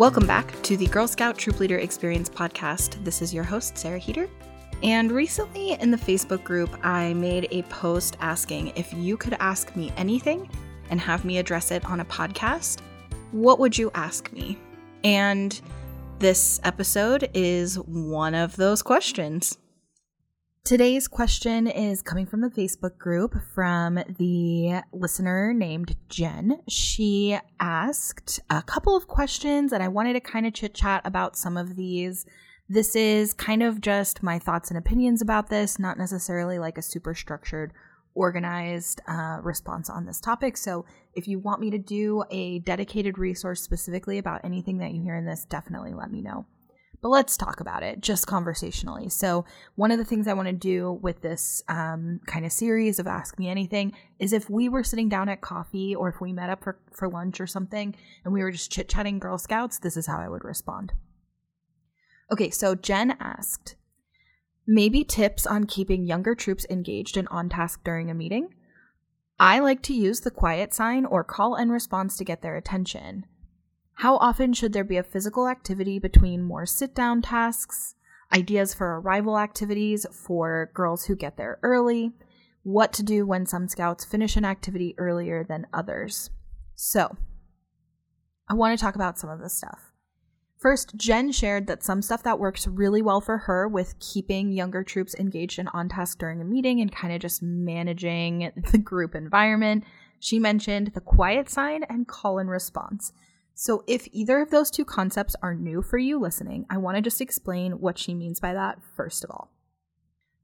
Welcome back to the Girl Scout Troop Leader Experience podcast. This is your host, Sarah Heater. And recently in the Facebook group, I made a post asking if you could ask me anything and have me address it on a podcast, what would you ask me? And this episode is one of those questions. Today's question is coming from the Facebook group from the listener named Jen. She asked a couple of questions, and I wanted to kind of chit chat about some of these. This is kind of just my thoughts and opinions about this, not necessarily like a super structured, organized uh, response on this topic. So, if you want me to do a dedicated resource specifically about anything that you hear in this, definitely let me know but let's talk about it just conversationally. So, one of the things I want to do with this um, kind of series of Ask Me Anything is if we were sitting down at coffee or if we met up for, for lunch or something and we were just chit chatting Girl Scouts, this is how I would respond. Okay, so Jen asked, maybe tips on keeping younger troops engaged and on task during a meeting. I like to use the quiet sign or call and response to get their attention. How often should there be a physical activity between more sit down tasks? Ideas for arrival activities for girls who get there early? What to do when some scouts finish an activity earlier than others? So, I want to talk about some of this stuff. First, Jen shared that some stuff that works really well for her with keeping younger troops engaged and on task during a meeting and kind of just managing the group environment. She mentioned the quiet sign and call and response. So, if either of those two concepts are new for you listening, I want to just explain what she means by that first of all.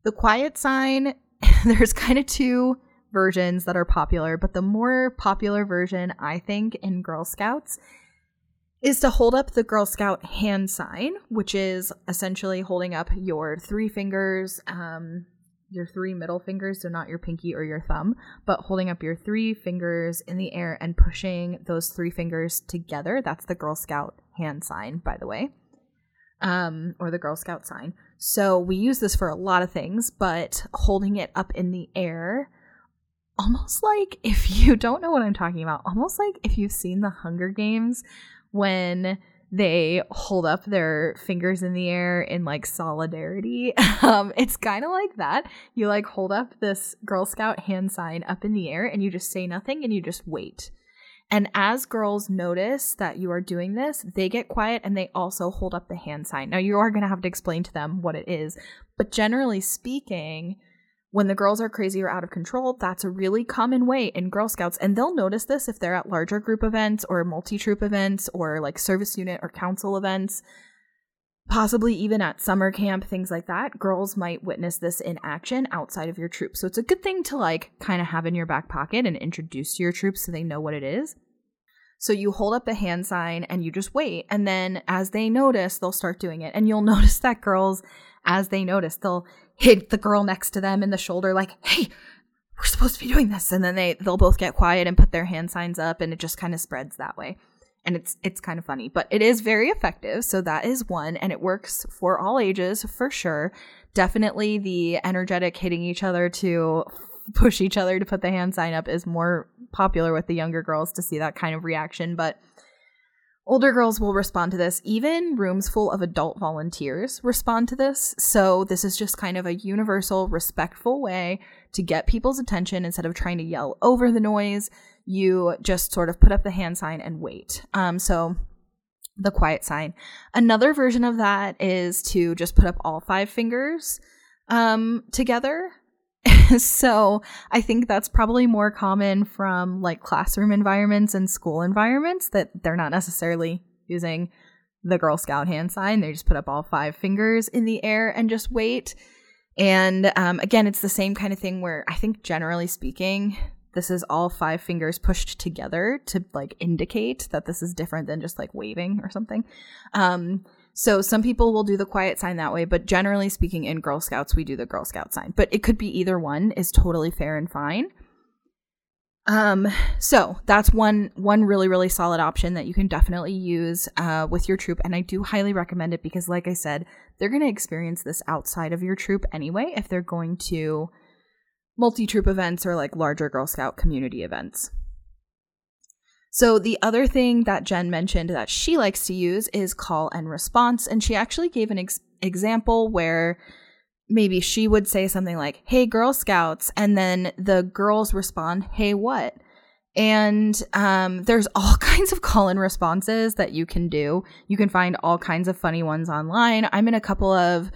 The quiet sign, there's kind of two versions that are popular, but the more popular version, I think, in Girl Scouts is to hold up the Girl Scout hand sign, which is essentially holding up your three fingers um, your three middle fingers, so not your pinky or your thumb, but holding up your three fingers in the air and pushing those three fingers together. That's the Girl Scout hand sign, by the way, um, or the Girl Scout sign. So we use this for a lot of things, but holding it up in the air, almost like if you don't know what I'm talking about, almost like if you've seen the Hunger Games when they hold up their fingers in the air in like solidarity. Um, it's kind of like that. You like hold up this Girl Scout hand sign up in the air and you just say nothing and you just wait. And as girls notice that you are doing this, they get quiet and they also hold up the hand sign. Now, you are going to have to explain to them what it is, but generally speaking, when the girls are crazy or out of control, that's a really common way in Girl Scouts. And they'll notice this if they're at larger group events or multi troop events or like service unit or council events, possibly even at summer camp, things like that. Girls might witness this in action outside of your troop. So it's a good thing to like kind of have in your back pocket and introduce to your troops so they know what it is. So you hold up the hand sign and you just wait. And then as they notice, they'll start doing it. And you'll notice that girls, as they notice, they'll hit the girl next to them in the shoulder, like, hey, we're supposed to be doing this. And then they, they'll both get quiet and put their hand signs up and it just kind of spreads that way. And it's it's kind of funny, but it is very effective. So that is one, and it works for all ages for sure. Definitely the energetic hitting each other to push each other to put the hand sign up is more popular with the younger girls to see that kind of reaction. But Older girls will respond to this. Even rooms full of adult volunteers respond to this. So, this is just kind of a universal, respectful way to get people's attention instead of trying to yell over the noise. You just sort of put up the hand sign and wait. Um, so, the quiet sign. Another version of that is to just put up all five fingers um, together so I think that's probably more common from like classroom environments and school environments that they're not necessarily using the Girl Scout hand sign. They just put up all five fingers in the air and just wait. And um, again, it's the same kind of thing where I think generally speaking, this is all five fingers pushed together to like indicate that this is different than just like waving or something. Um, so some people will do the quiet sign that way, but generally speaking, in Girl Scouts, we do the Girl Scout sign. But it could be either one is totally fair and fine. Um, so that's one one really really solid option that you can definitely use uh, with your troop, and I do highly recommend it because, like I said, they're going to experience this outside of your troop anyway if they're going to multi troop events or like larger Girl Scout community events. So, the other thing that Jen mentioned that she likes to use is call and response. And she actually gave an ex- example where maybe she would say something like, Hey, Girl Scouts. And then the girls respond, Hey, what? And um, there's all kinds of call and responses that you can do. You can find all kinds of funny ones online. I'm in a couple of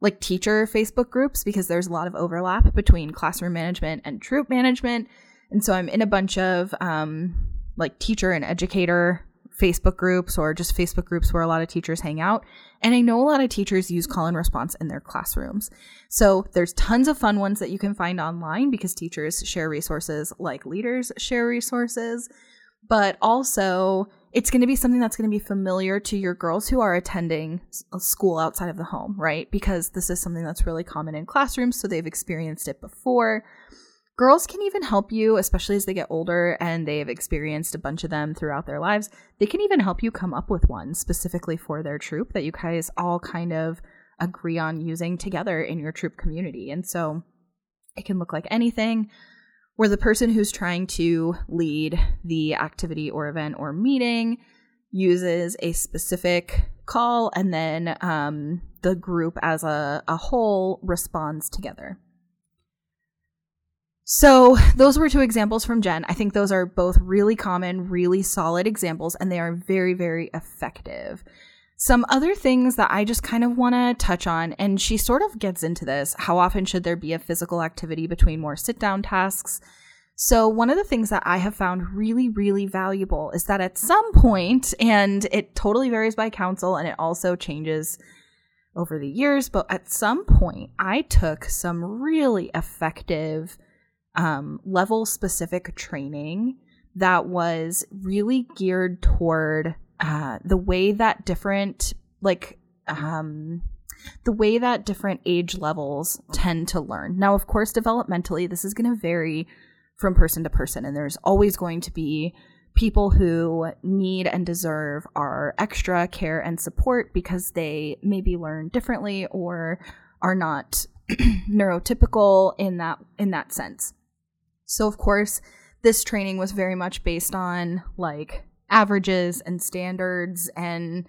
like teacher Facebook groups because there's a lot of overlap between classroom management and troop management. And so I'm in a bunch of um, like teacher and educator Facebook groups or just Facebook groups where a lot of teachers hang out. And I know a lot of teachers use call and response in their classrooms. So there's tons of fun ones that you can find online because teachers share resources like leaders share resources. But also, it's going to be something that's going to be familiar to your girls who are attending uh, school outside of the home, right? Because this is something that's really common in classrooms, so they've experienced it before. Girls can even help you, especially as they get older and they've experienced a bunch of them throughout their lives. They can even help you come up with one specifically for their troop that you guys all kind of agree on using together in your troop community. And so it can look like anything where the person who's trying to lead the activity or event or meeting uses a specific call and then um, the group as a, a whole responds together. So, those were two examples from Jen. I think those are both really common, really solid examples, and they are very, very effective. Some other things that I just kind of want to touch on, and she sort of gets into this how often should there be a physical activity between more sit down tasks? So, one of the things that I have found really, really valuable is that at some point, and it totally varies by council and it also changes over the years, but at some point, I took some really effective um, level specific training that was really geared toward uh, the way that different like um, the way that different age levels tend to learn. Now, of course, developmentally, this is going to vary from person to person, and there's always going to be people who need and deserve our extra care and support because they maybe learn differently or are not neurotypical in that in that sense. So, of course, this training was very much based on like averages and standards and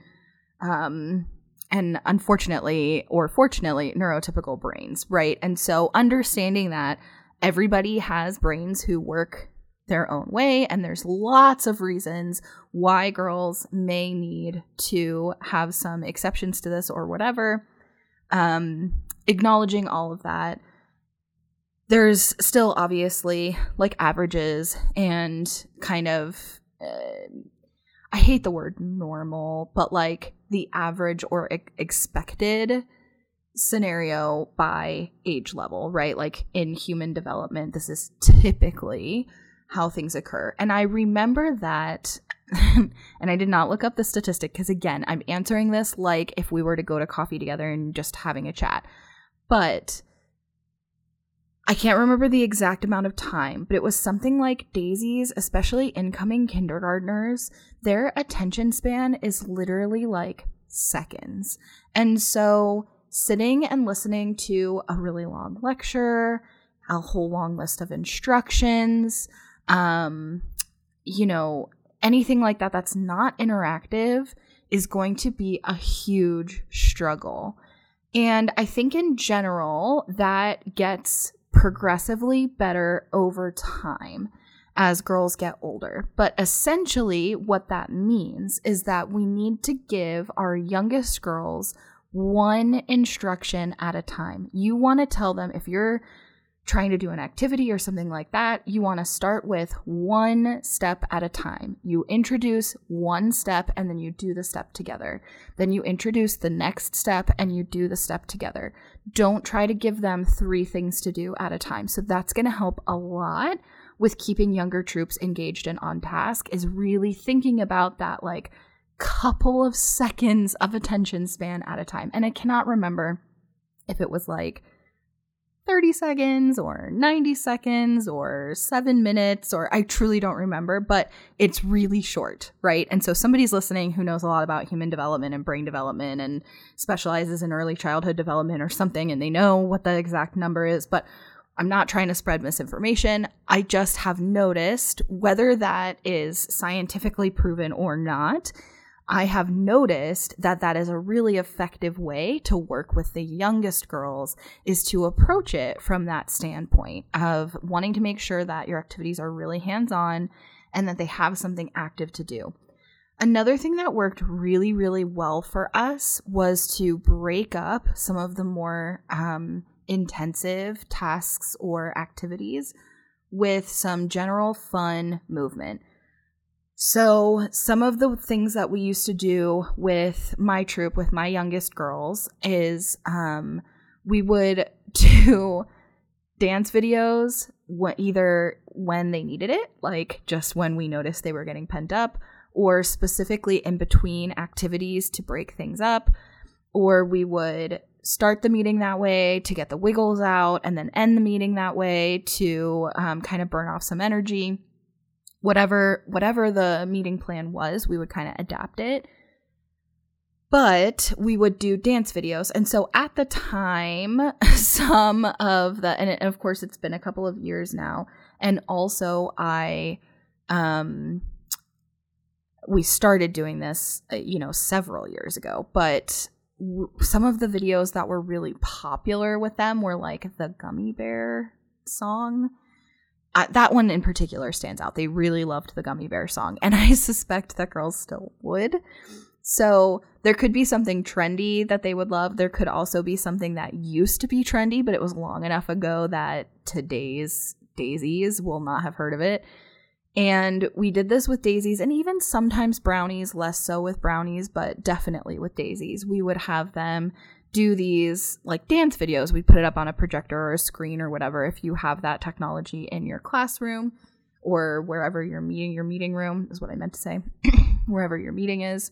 um and unfortunately or fortunately neurotypical brains right? And so understanding that everybody has brains who work their own way and there's lots of reasons why girls may need to have some exceptions to this or whatever um acknowledging all of that there's still obviously like averages and kind of uh, I hate the word normal, but like the average or e- expected scenario by age level, right? Like in human development, this is typically how things occur. And I remember that and I did not look up the statistic because again, I'm answering this like if we were to go to coffee together and just having a chat. But I can't remember the exact amount of time, but it was something like daisies, especially incoming kindergartners, their attention span is literally like seconds. And so sitting and listening to a really long lecture, a whole long list of instructions, um, you know, anything like that that's not interactive is going to be a huge struggle. And I think in general, that gets progressively better over time as girls get older. But essentially, what that means is that we need to give our youngest girls one instruction at a time. You want to tell them if you're trying to do an activity or something like that, you want to start with one step at a time. You introduce one step and then you do the step together. Then you introduce the next step and you do the step together. Don't try to give them three things to do at a time. So that's going to help a lot with keeping younger troops engaged and on task is really thinking about that like couple of seconds of attention span at a time. And I cannot remember if it was like 30 seconds or 90 seconds or seven minutes, or I truly don't remember, but it's really short, right? And so somebody's listening who knows a lot about human development and brain development and specializes in early childhood development or something, and they know what the exact number is. But I'm not trying to spread misinformation. I just have noticed whether that is scientifically proven or not. I have noticed that that is a really effective way to work with the youngest girls is to approach it from that standpoint of wanting to make sure that your activities are really hands-on and that they have something active to do. Another thing that worked really, really well for us was to break up some of the more um, intensive tasks or activities with some general fun movement. So, some of the things that we used to do with my troop, with my youngest girls, is um, we would do dance videos either when they needed it, like just when we noticed they were getting pent up, or specifically in between activities to break things up, or we would start the meeting that way to get the wiggles out and then end the meeting that way to um, kind of burn off some energy whatever whatever the meeting plan was we would kind of adapt it. But we would do dance videos. And so at the time some of the and of course it's been a couple of years now. And also i um we started doing this uh, you know several years ago. But some of the videos that were really popular with them were like the gummy bear song. That one in particular stands out. They really loved the gummy bear song, and I suspect that girls still would. So there could be something trendy that they would love. There could also be something that used to be trendy, but it was long enough ago that today's daisies will not have heard of it. And we did this with daisies and even sometimes brownies, less so with brownies, but definitely with daisies. We would have them do these like dance videos. We'd put it up on a projector or a screen or whatever if you have that technology in your classroom or wherever you're meeting your meeting room is what I meant to say. wherever your meeting is,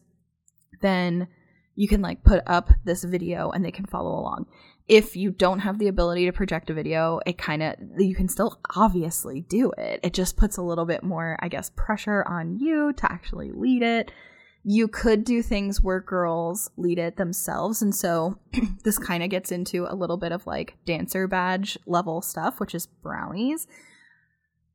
then you can like put up this video and they can follow along if you don't have the ability to project a video, it kind of, you can still obviously do it. It just puts a little bit more, I guess, pressure on you to actually lead it. You could do things where girls lead it themselves. And so this kind of gets into a little bit of like dancer badge level stuff, which is brownies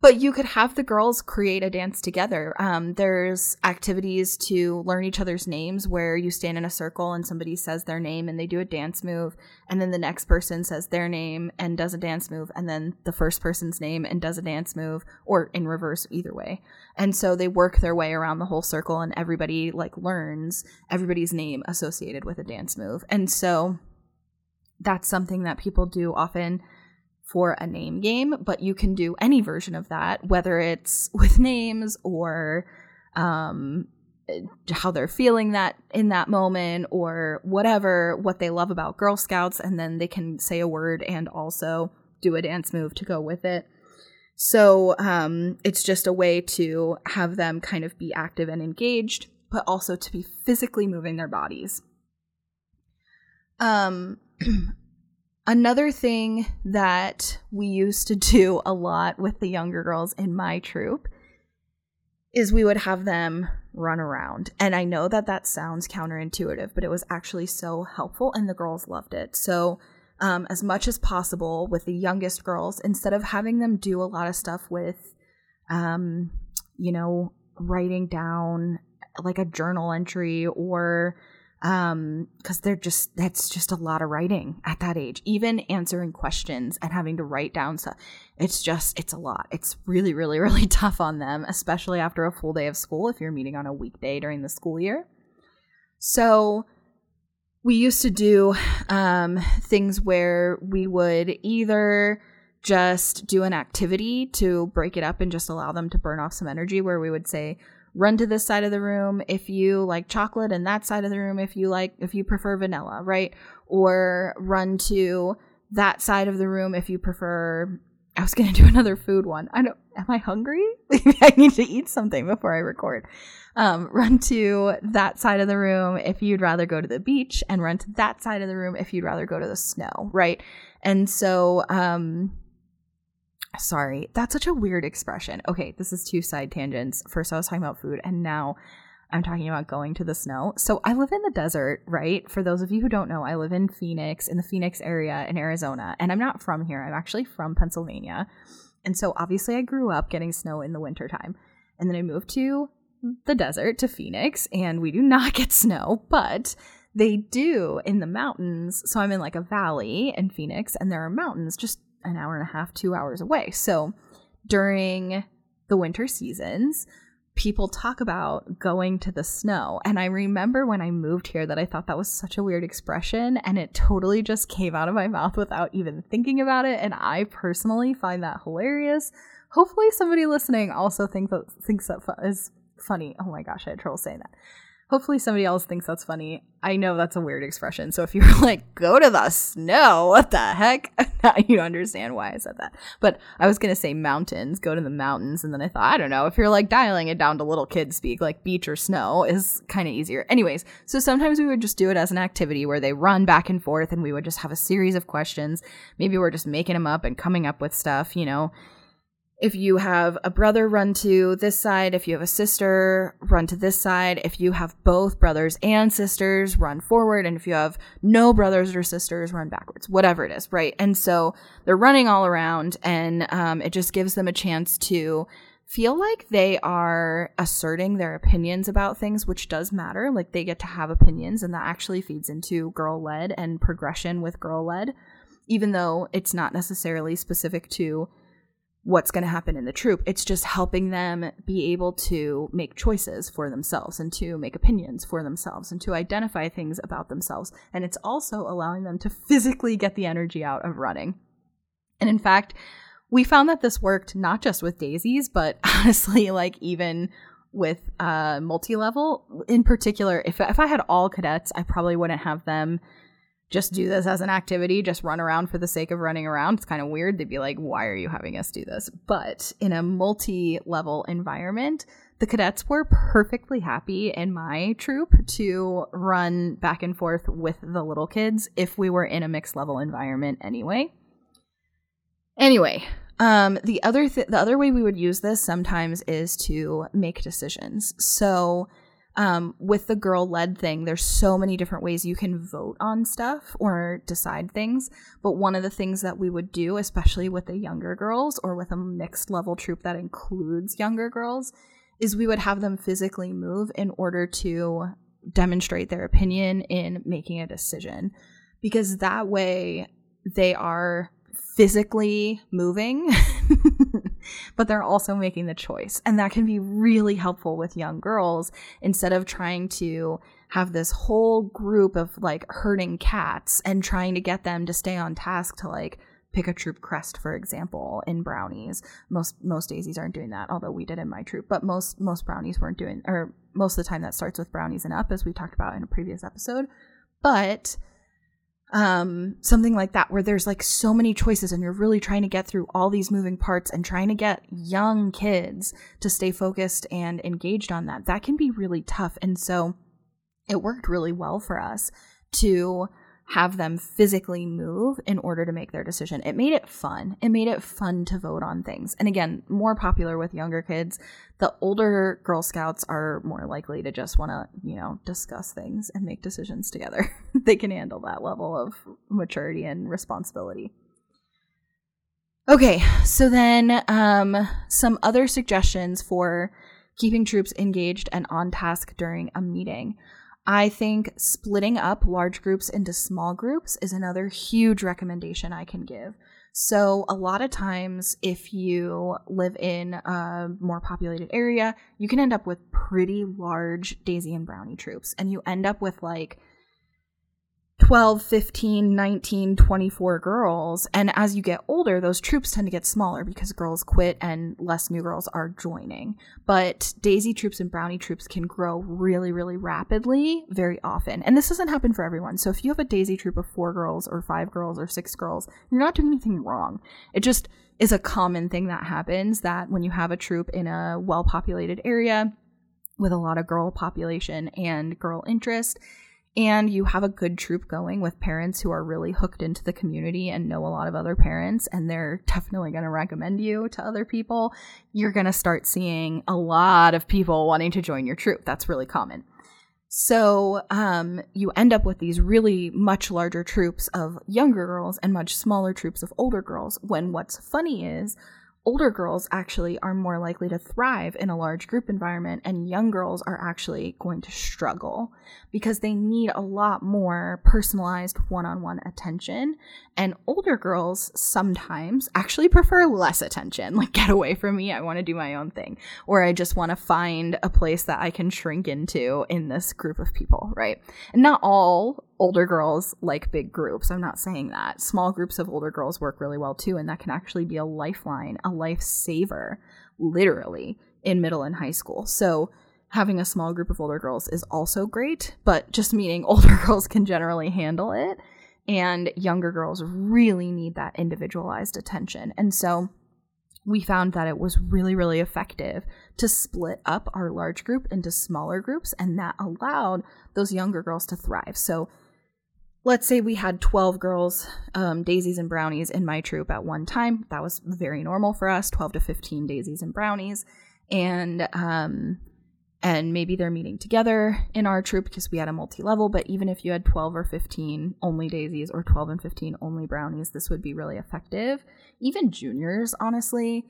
but you could have the girls create a dance together. Um, there's activities to learn each other's names where you stand in a circle and somebody says their name and they do a dance move, and then the next person says their name and does a dance move, and then the first person's name and does a dance move, or in reverse, either way. And so they work their way around the whole circle, and everybody like learns everybody's name associated with a dance move. And so that's something that people do often for a name game, but you can do any version of that, whether it's with names or um, how they're feeling that in that moment or whatever, what they love about Girl Scouts, and then they can say a word and also do a dance move to go with it. So um, it's just a way to have them kind of be active and engaged, but also to be physically moving their bodies. Um, Another thing that we used to do a lot with the younger girls in my troop is we would have them run around. And I know that that sounds counterintuitive, but it was actually so helpful and the girls loved it. So, um, as much as possible with the youngest girls, instead of having them do a lot of stuff with, um, you know, writing down like a journal entry or um because they're just that's just a lot of writing at that age even answering questions and having to write down stuff. It's just it's a lot. It's really really really tough on them especially after a full day of school if you're meeting on a weekday during the school year. So we used to do um, things where we would either just do an activity to break it up and just allow them to burn off some energy where we would say run to this side of the room if you like chocolate and that side of the room if you like if you prefer vanilla right? Or run to that side of the room if you prefer i was to do another food one. I don't am i hungry? I need to eat something before i record. Um, run to that side of the room if you'd rather go to the beach and run to that side of the room if you'd rather go to the snow right? And so um Sorry, that's such a weird expression. Okay, this is two side tangents. First, I was talking about food, and now I'm talking about going to the snow. So I live in the desert, right? For those of you who don't know, I live in Phoenix, in the Phoenix area in Arizona. And I'm not from here, I'm actually from Pennsylvania. And so obviously I grew up getting snow in the wintertime. And then I moved to the desert to Phoenix, and we do not get snow, but they do in the mountains. So I'm in like a valley in Phoenix, and there are mountains just an hour and a half, two hours away. So during the winter seasons, people talk about going to the snow. And I remember when I moved here that I thought that was such a weird expression and it totally just came out of my mouth without even thinking about it. And I personally find that hilarious. Hopefully somebody listening also thinks that thinks that is funny. Oh my gosh, I had trouble saying that hopefully somebody else thinks that's funny. I know that's a weird expression. So if you're like, go to the snow, what the heck? you understand why I said that. But I was going to say mountains, go to the mountains. And then I thought, I don't know, if you're like dialing it down to little kids speak, like beach or snow is kind of easier. Anyways, so sometimes we would just do it as an activity where they run back and forth and we would just have a series of questions. Maybe we're just making them up and coming up with stuff, you know if you have a brother, run to this side. If you have a sister, run to this side. If you have both brothers and sisters, run forward. And if you have no brothers or sisters, run backwards, whatever it is, right? And so they're running all around, and um, it just gives them a chance to feel like they are asserting their opinions about things, which does matter. Like they get to have opinions, and that actually feeds into girl led and progression with girl led, even though it's not necessarily specific to what's going to happen in the troop. It's just helping them be able to make choices for themselves and to make opinions for themselves and to identify things about themselves. And it's also allowing them to physically get the energy out of running. And in fact, we found that this worked not just with daisies, but honestly, like even with uh, multi level in particular. If, if I had all cadettes, I probably wouldn't have them just do this as an activity, just run around for the sake of running around. It's kind of weird. They'd be like, why are you having us do this? But in a multi level environment, the cadettes were perfectly happy in my troop to run back and forth with the little kids if we were in a mixed level environment anyway. Anyway, um, the other th- the other way we would use this sometimes is to make decisions. So um, with the girl led thing, there's so many different ways you can vote on stuff or decide things. But one of the things that we would do, especially with the younger girls or with a mixed level troop that includes younger girls, is we would have them physically move in order to demonstrate their opinion in making a decision. Because that way they are physically moving but they're also making the choice. And that can be really helpful with young girls instead of trying to have this whole group of like herding cats and trying to get them to stay on task to like pick a troop crest for example in brownies most most daisies aren't doing that although we did in my troop but most most brownies weren't doing or most of the time that starts with brownies and up as we talked about in a previous episode but um, something like that where there's like so many choices and you're really trying to get through all these moving parts and trying to get young kids to stay focused and engaged on that that can be really tough. And so it worked really well for us to have them physically move in order to make their decision. It made it fun. It made it fun to vote on things. And again, more popular with younger kids. The older Girl Scouts are more likely to just want to, you know, discuss things and make decisions together. they can handle that level of maturity and responsibility. Okay, so then um, some other suggestions for keeping troops engaged and on task during a meeting. I think splitting up large groups into small groups is another huge recommendation I can give. So, a lot of times, if you live in a more populated area, you can end up with pretty large Daisy and Brownie troops, and you end up with like 12, 15, 19, 24 girls. And as you get older, those troops tend to get smaller because girls quit and less new girls are joining. But Daisy troops and Brownie troops can grow really, really rapidly very often. And this doesn't happen for everyone. So if you have a Daisy troop of four girls or five girls or six girls, you're not doing anything wrong. It just is a common thing that happens that when you have a troop in a well populated area with a lot of girl population and girl interest, and you have a good troop going with parents who are really hooked into the community and know a lot of other parents and they're definitely going to recommend you to other people, you're going to start seeing a lot of people wanting to join your troop. That's really common. So um, you end up with these really much larger troops of younger girls and much smaller troops of older girls. When what's funny is older girls actually are more likely to thrive in a large group environment, and young girls are actually going to struggle because they need a lot more personalized one on one attention. And older girls sometimes actually prefer less attention, like, get away from me, I want to do my own thing, or I just want to find a place that I can shrink into in this group of people, right? And not all older girls like big groups. I'm not saying that. Small groups of older girls work really well too, and that can actually be a lifeline, a lifesaver, literally, in middle and high school. So, having a small group of older girls is also great, but just meaning older girls can generally handle it, and younger girls really need that individualized attention. And so, we found that it was really, really effective to split up our large group into smaller groups, and that allowed those younger girls to thrive. So, let's say we had 12 girls, um, daisies and brownies in my troop at one time. That was very normal for us 12 to 15 daisies and brownies. And, um, and maybe they're meeting together in our troop because we had a multi level. But even if you had 12 or 15 only daisies or 12 and 15 only brownies, this would be really effective. Even juniors, honestly,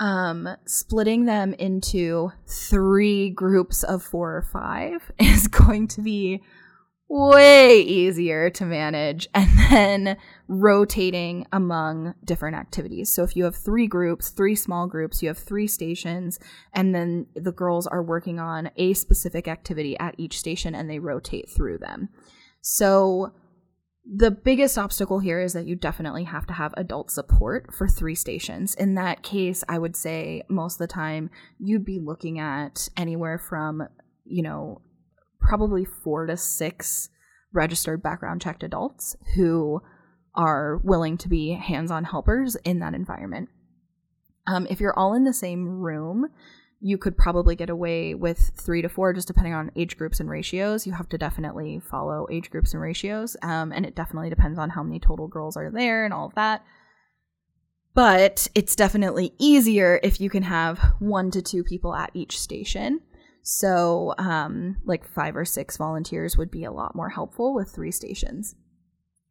um, splitting them into three groups of four or five is going to be way easier to manage and then rotating among different activities. So if you have three groups, three small groups, you have three stations, and then the girls are working on a specific activity at each station and they rotate through them. So the biggest obstacle here is that you definitely have to have adult support for three stations. In that case, I would say most of the time you'd be looking at anywhere from, you know, probably four to six registered background checked adults who are willing to be hands on helpers in that environment. Um, if you're all in the same room, you could probably get away with three to four, just depending on age groups and ratios. You have to definitely follow age groups and ratios. Um, and it definitely depends on how many total girls are there and all of that. But it's definitely easier if you can have one to two people at each station. So, um, like five or six volunteers would be a lot more helpful with three stations.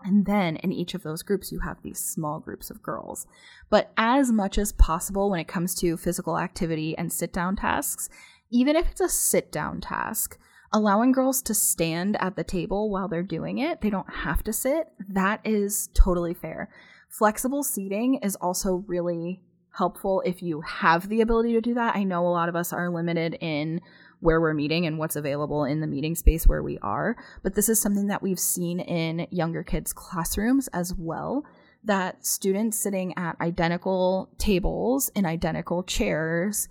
And then in each of those groups, you have these small groups of girls. But as much as possible when it comes to physical activity and sit down tasks, even if it's a sit down task, allowing girls to stand at the table while they're doing it, they don't have to sit, that is totally fair. Flexible seating is also really helpful if you have the ability to do that. I know a lot of us are limited in where we're meeting and what's available in the meeting space where we are, but this is something that we've seen in younger kids' classrooms as well. That students sitting at identical tables in identical chairs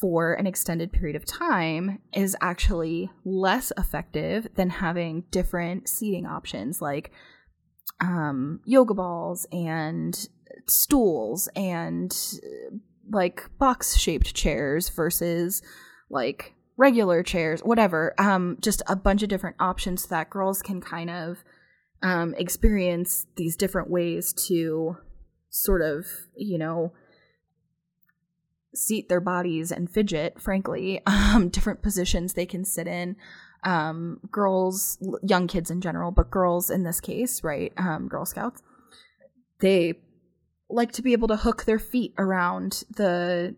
for an extended period of time is actually less effective than having different seating options like um, yoga balls and stools and like box shaped chairs versus like regular chairs, whatever. Um, just a bunch of different options that girls can kind of um, experience these different ways to sort of, you know, seat their bodies and fidget, frankly, um, different positions they can sit in. Um, girls, young kids in general, but girls in this case, right? Um, Girl Scouts, they like to be able to hook their feet around the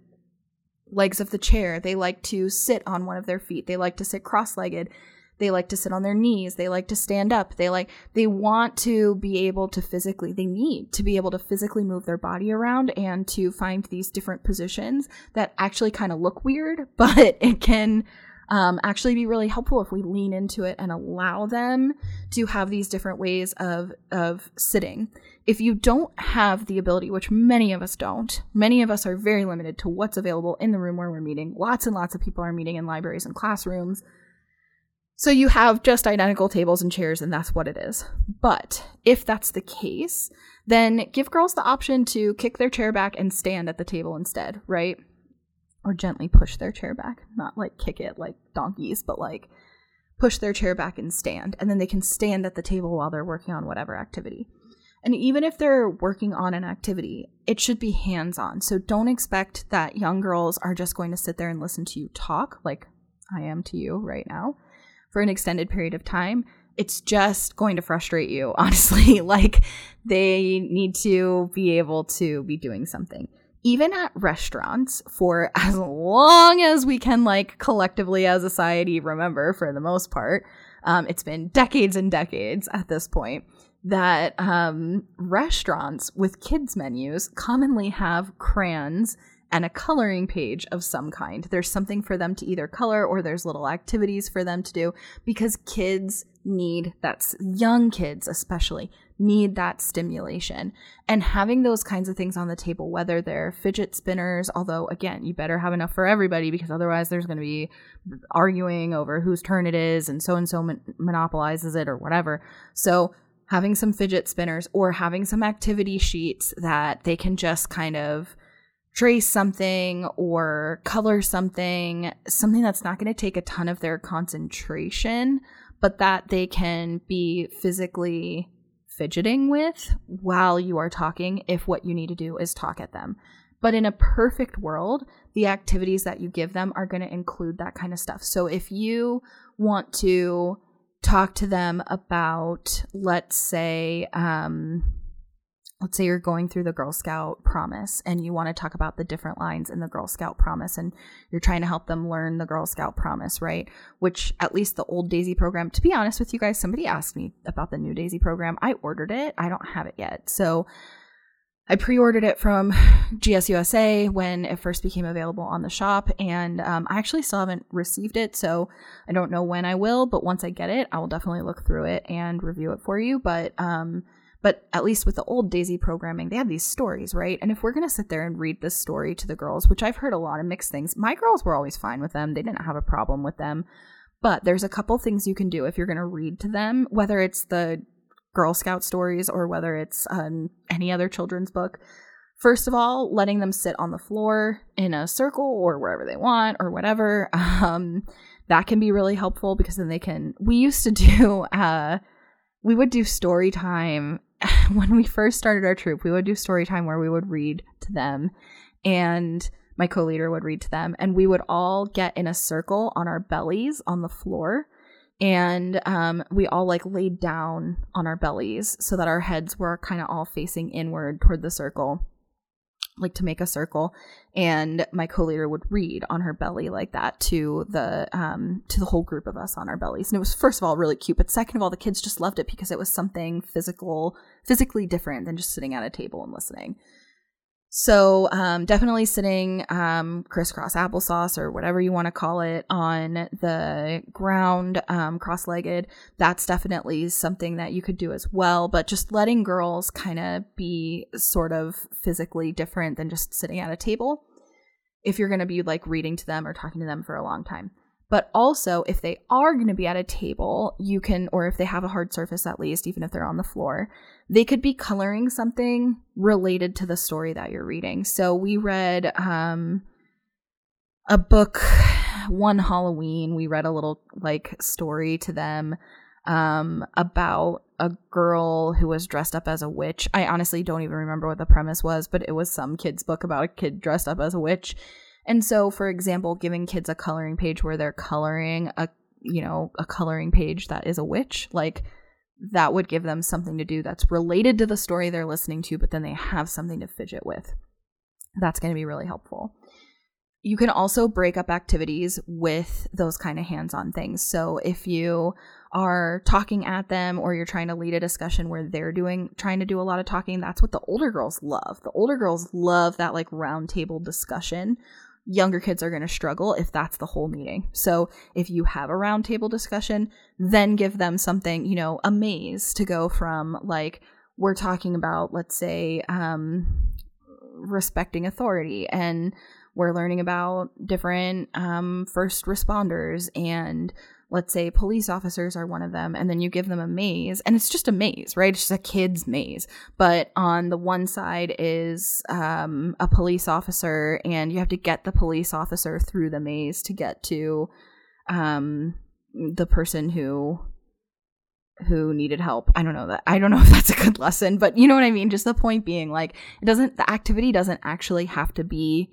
legs of the chair. They like to sit on one of their feet. They like to sit cross-legged. They like to sit on their knees. They like to stand up. They like they want to be able to physically they need to be able to physically move their body around and to find these different positions that actually kind of look weird, but it can um, actually be really helpful if we lean into it and allow them to have these different ways of of sitting. If you don't have the ability, which many of us don't, many of us are very limited to what's available in the room where we're meeting. Lots and lots of people are meeting in libraries and classrooms. So you have just identical tables and chairs, and that's what it is. But if that's the case, then give girls the option to kick their chair back and stand at the table instead, right? Or gently push their chair back, not like kick it like donkeys, but like push their chair back and stand, and then they can stand at the table while they're working on whatever activity. And even if they're working on an activity, it should be hands on. So don't expect that young girls are just going to sit there and listen to you talk, like I am to you right now, for an extended period of time. It's just going to frustrate you, honestly. like they need to be able to be doing something. Even at restaurants, for as long as we can, like collectively as a society, remember for the most part, um, it's been decades and decades at this point that um, restaurants with kids menus commonly have crayons and a coloring page of some kind. There's something for them to either color or there's little activities for them to do because kids need that's young kids especially need that stimulation. And having those kinds of things on the table whether they're fidget spinners although again you better have enough for everybody because otherwise there's going to be arguing over whose turn it is and so and so monopolizes it or whatever. So having some fidget spinners or having some activity sheets that they can just kind of trace something or color something, something that's not going to take a ton of their concentration, but that they can be physically fidgeting with while you are talking if what you need to do is talk at them. But in a perfect world, the activities that you give them are going to include that kind of stuff. So if you want to talk to them about, let's say, um, let's say you're going through the Girl Scout promise and you want to talk about the different lines in the Girl Scout promise and you're trying to help them learn the Girl Scout promise, right? Which at least the old Daisy program, to be honest with you guys, somebody asked me about the new Daisy program. I ordered it. I don't have it yet. So I pre-ordered it from GSUSA when it first became available on the shop, and um, I actually still haven't received it, so I don't know when I will. But once I get it, I will definitely look through it and review it for you. But um, but at least with the old Daisy programming, they had these stories, right? And if we're gonna sit there and read this story to the girls, which I've heard a lot of mixed things, my girls were always fine with them; they didn't have a problem with them. But there's a couple things you can do if you're going to read to them, whether it's the Girl Scout stories or whether it's um, any other children's book. First of all, letting them sit on the floor in a circle or wherever they want or whatever. Um, that can be really helpful because then they can. We used to do, uh, we would do story time when we first started our troop. We would do story time where we would read to them and my co leader would read to them, and we would all get in a circle on our bellies on the floor and um, we all like laid down on our bellies so that our heads were kind of all facing inward toward the circle like to make a circle and my co-leader would read on her belly like that to the um to the whole group of us on our bellies. And it was first of all really cute but second of all the kids just loved it because it was something physical physically different than just sitting at a table and listening so um, definitely sitting um, crisscross applesauce or whatever you want to call it on the ground, um, cross-legged. That's definitely something that you could do as well. But just letting girls kind of be sort of physically different than just sitting at a table. If you're going to be like reading to them or talking to them for a long time. But also, if they are going to be at a table, you can, or if they have a hard surface at least, even if they're on the floor, they could be coloring something related to the story that you're reading. So we read um, a book one Halloween. We read a little like story to them um, about a girl who was dressed up as a witch. I honestly don't even remember what the premise was, but it was some kid's book about a kid dressed up as a witch and so, for example, giving kids a coloring page where they're coloring a, you know, a coloring page that is a witch, like that would give them something to do that's related to the story they're listening to, but then they have something to fidget with. That's going to be really helpful. You can also break up activities with those kind of hands on things. So if you are talking at them or you're trying to lead a discussion where they're doing trying to do a lot of talking that's what the older girls love the older girls love that like roundtable discussion younger kids are going to struggle if that's the whole meeting. So if you have a roundtable discussion, then give them something, you know, a maze to go from like we're talking about, let's say, um, respecting authority and we're learning about different um, first responders and let's say police officers are one of them and then you give them a maze and it's just a maze right it's just a kid's maze but on the one side is um, a police officer and you have to get the police officer through the maze to get to um, the person who who needed help. I don't know that I don't know if that's a good lesson, but you know what I mean? Just the point being like it doesn't the activity doesn't actually have to be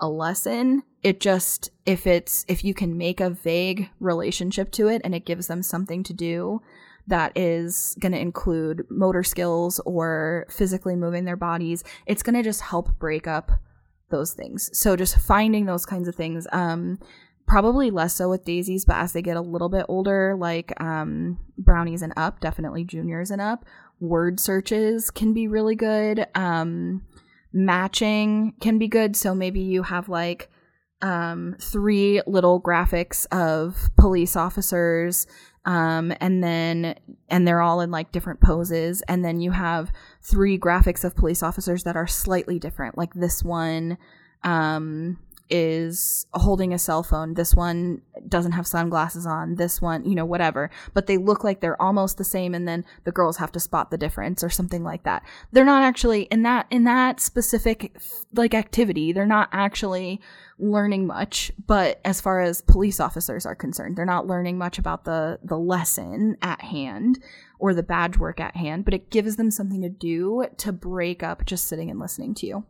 a lesson. It just if it's if you can make a vague relationship to it and it gives them something to do that is going to include motor skills or physically moving their bodies, it's going to just help break up those things. So just finding those kinds of things um probably less so with daisies, but as they get a little bit older, like um, brownies and up, definitely juniors and up, word searches can be really good. Um, matching can be good. So maybe you have like um, three little graphics of police officers um, and then and they're all in like different poses and then you have three graphics of police officers that are slightly different like this one um is holding a cell phone. This one doesn't have sunglasses on. This one, you know, whatever. But they look like they're almost the same and then the girls have to spot the difference or something like that. They're not actually in that in that specific like activity, they're not actually learning much, but as far as police officers are concerned, they're not learning much about the the lesson at hand or the badge work at hand, but it gives them something to do to break up just sitting and listening to you.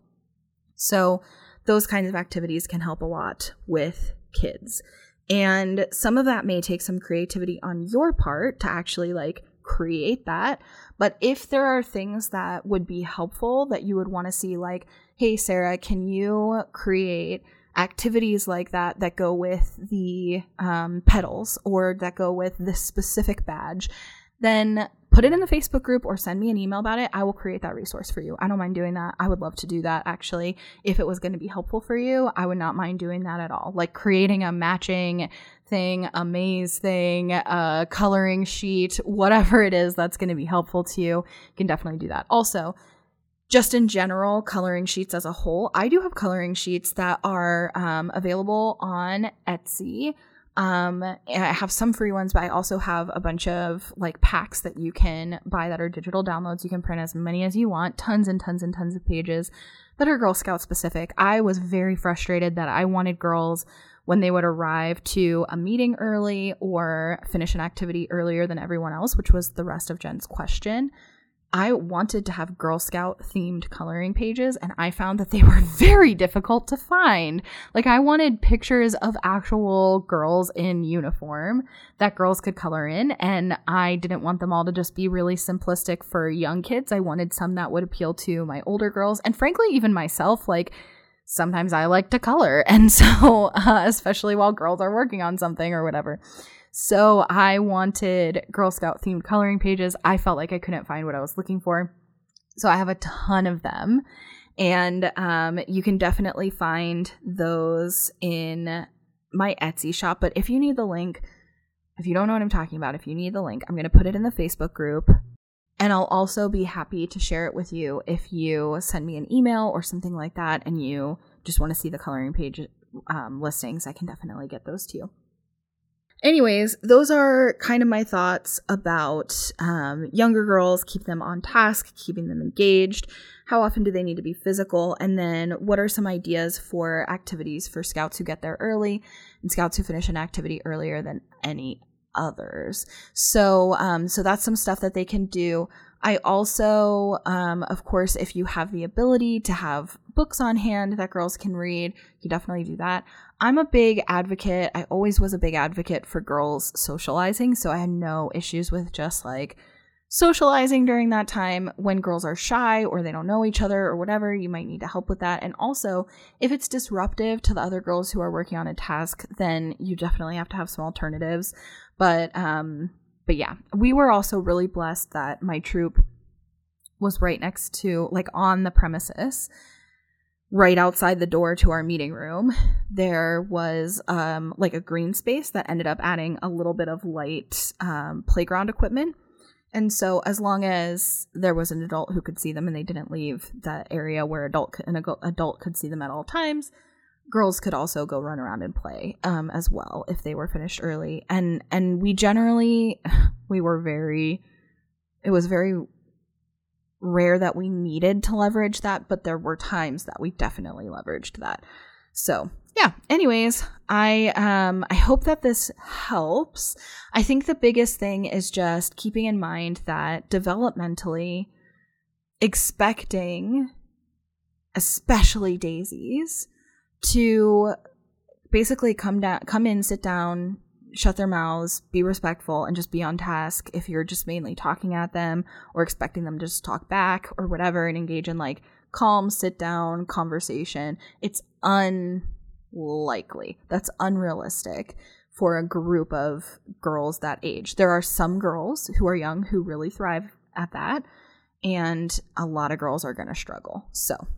So those kinds of activities can help a lot with kids. And some of that may take some creativity on your part to actually like create that. But if there are things that would be helpful that you would want to see, like, hey, Sarah, can you create activities like that that go with the um, petals or that go with this specific badge? Then put it in the Facebook group or send me an email about it. I will create that resource for you. I don't mind doing that. I would love to do that actually. If it was going to be helpful for you, I would not mind doing that at all. Like creating a matching thing, a maze thing, a coloring sheet, whatever it is that's going to be helpful to you, you can definitely do that. Also, just in general, coloring sheets as a whole, I do have coloring sheets that are um, available on Etsy. Um, I have some free ones, but I also have a bunch of like packs that you can buy that are digital downloads. You can print as many as you want, tons and tons and tons of pages that are Girl Scout specific. I was very frustrated that I wanted girls when they would arrive to a meeting early or finish an activity earlier than everyone else, which was the rest of Jen's question. I wanted to have Girl Scout themed coloring pages, and I found that they were very difficult to find. Like, I wanted pictures of actual girls in uniform that girls could color in, and I didn't want them all to just be really simplistic for young kids. I wanted some that would appeal to my older girls, and frankly, even myself. Like, sometimes I like to color, and so, uh, especially while girls are working on something or whatever. So I wanted Girl Scout themed coloring pages. I felt like I couldn't find what I was looking for. So I have a ton of them. And um, you can definitely find those in my Etsy shop. But if you need the link, if you don't know what I'm talking about, if you need the link, I'm going to put it in the Facebook group. And I'll also be happy to share it with you if you send me an email or something like that and you just want to see the coloring page um, listings. I can definitely get those to you. Anyways, those are kind of my thoughts about um, younger girls, keep them on task, keeping them engaged. How often do they need to be physical? And then what are some ideas for activities for scouts who get there early and scouts who finish an activity earlier than any others? So, um, so that's some stuff that they can do. I also, um, of course, if you have the ability to have books on hand that girls can read, you definitely do that. I'm a big advocate. I always was a big advocate for girls socializing, so I had no issues with just like socializing during that time when girls are shy or they don't know each other or whatever. You might need to help with that. And also, if it's disruptive to the other girls who are working on a task, then you definitely have to have some alternatives. But um but yeah, we were also really blessed that my troop was right next to, like, on the premises, right outside the door to our meeting room. There was, um, like, a green space that ended up adding a little bit of light um, playground equipment. And so, as long as there was an adult who could see them and they didn't leave the area where adult an adult could see them at all times, girls could also go run around and play um, as well if they were finished early and and we generally we were very it was very rare that we needed to leverage that but there were times that we definitely leveraged that So, yeah, anyways, I um I hope that this helps. I think the biggest thing is just keeping in mind that developmentally expecting especially daisies to basically come down come in, sit down, shut their mouths, be respectful, and just be on task if you're just mainly talking at them or expecting them to just talk back or whatever and engage in like calm sit down conversation. It's unlikely. That's unrealistic for a group of girls that age. There are some girls who are young who really thrive at that, and a lot of girls are going to struggle. So,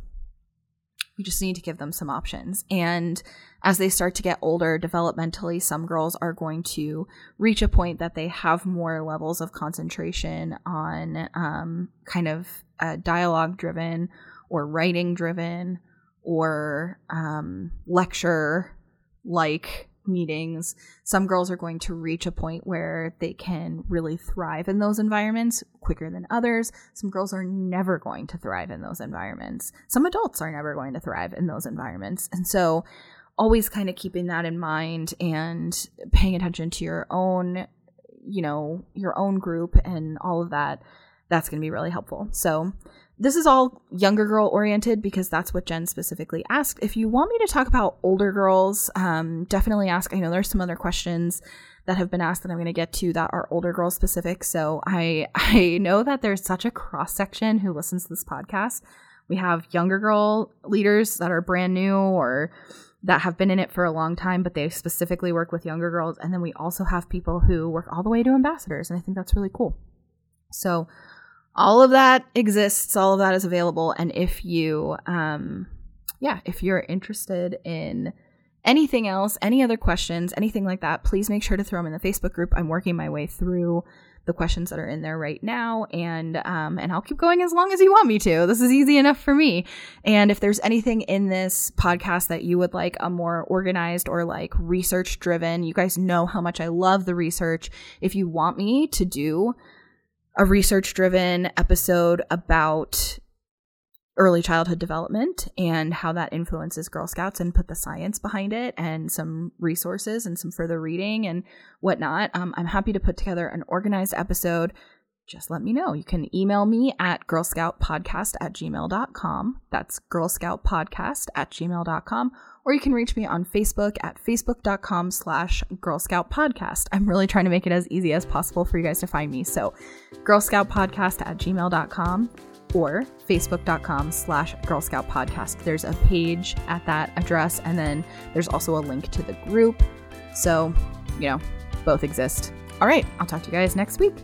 we just need to give them some options. And as they start to get older developmentally, some girls are going to reach a point that they have more levels of concentration on um, kind of uh, dialogue driven or writing driven or um, lecture like meetings. Some girls are going to reach a point where they can really thrive in those environments quicker than others. Some girls are never going to thrive in those environments. Some adults are never going to thrive in those environments. And so, always kind of keeping that in mind and paying attention to your own, you know, your own group and all of that, that's going to be really helpful. So, this is all younger girl oriented because that's what Jen specifically asked. If you want me to talk about older girls, um, definitely ask. I know there's some other questions that have been asked that I'm going to get to that are older girl specific. So I I know that there's such a cross section who listens to this podcast. We have younger girl leaders that are brand new or that have been in it for a long time, but they specifically work with younger girls. And then we also have people who work all the way to ambassadors. And I think that's really cool. So all of that exists all of that is available and if you um yeah if you're interested in anything else any other questions anything like that please make sure to throw them in the facebook group. I'm working my way through the questions that are in there right now and um, and i'll keep going as long as you want me to. This is easy enough for me. And if there's anything in this podcast that you would like a more organized or like research driven you guys know how much i love the research. If you want me to do a research driven episode about early childhood development and how that influences Girl Scouts and put the science behind it and some resources and some further reading and whatnot. Um, I'm happy to put together an organized episode. Just let me know. You can email me at girlscoutpodcast at gmail.com. That's girlscoutpodcast at gmail.com or you can reach me on Facebook at facebook.com slash Girl Scout Podcast. I'm really trying to make it as easy as possible for you guys to find me. So Girl Scout Podcast at gmail.com or facebook.com slash Girl Scout Podcast. There's a page at that address, and then there's also a link to the group. So, you know, both exist. All right, I'll talk to you guys next week.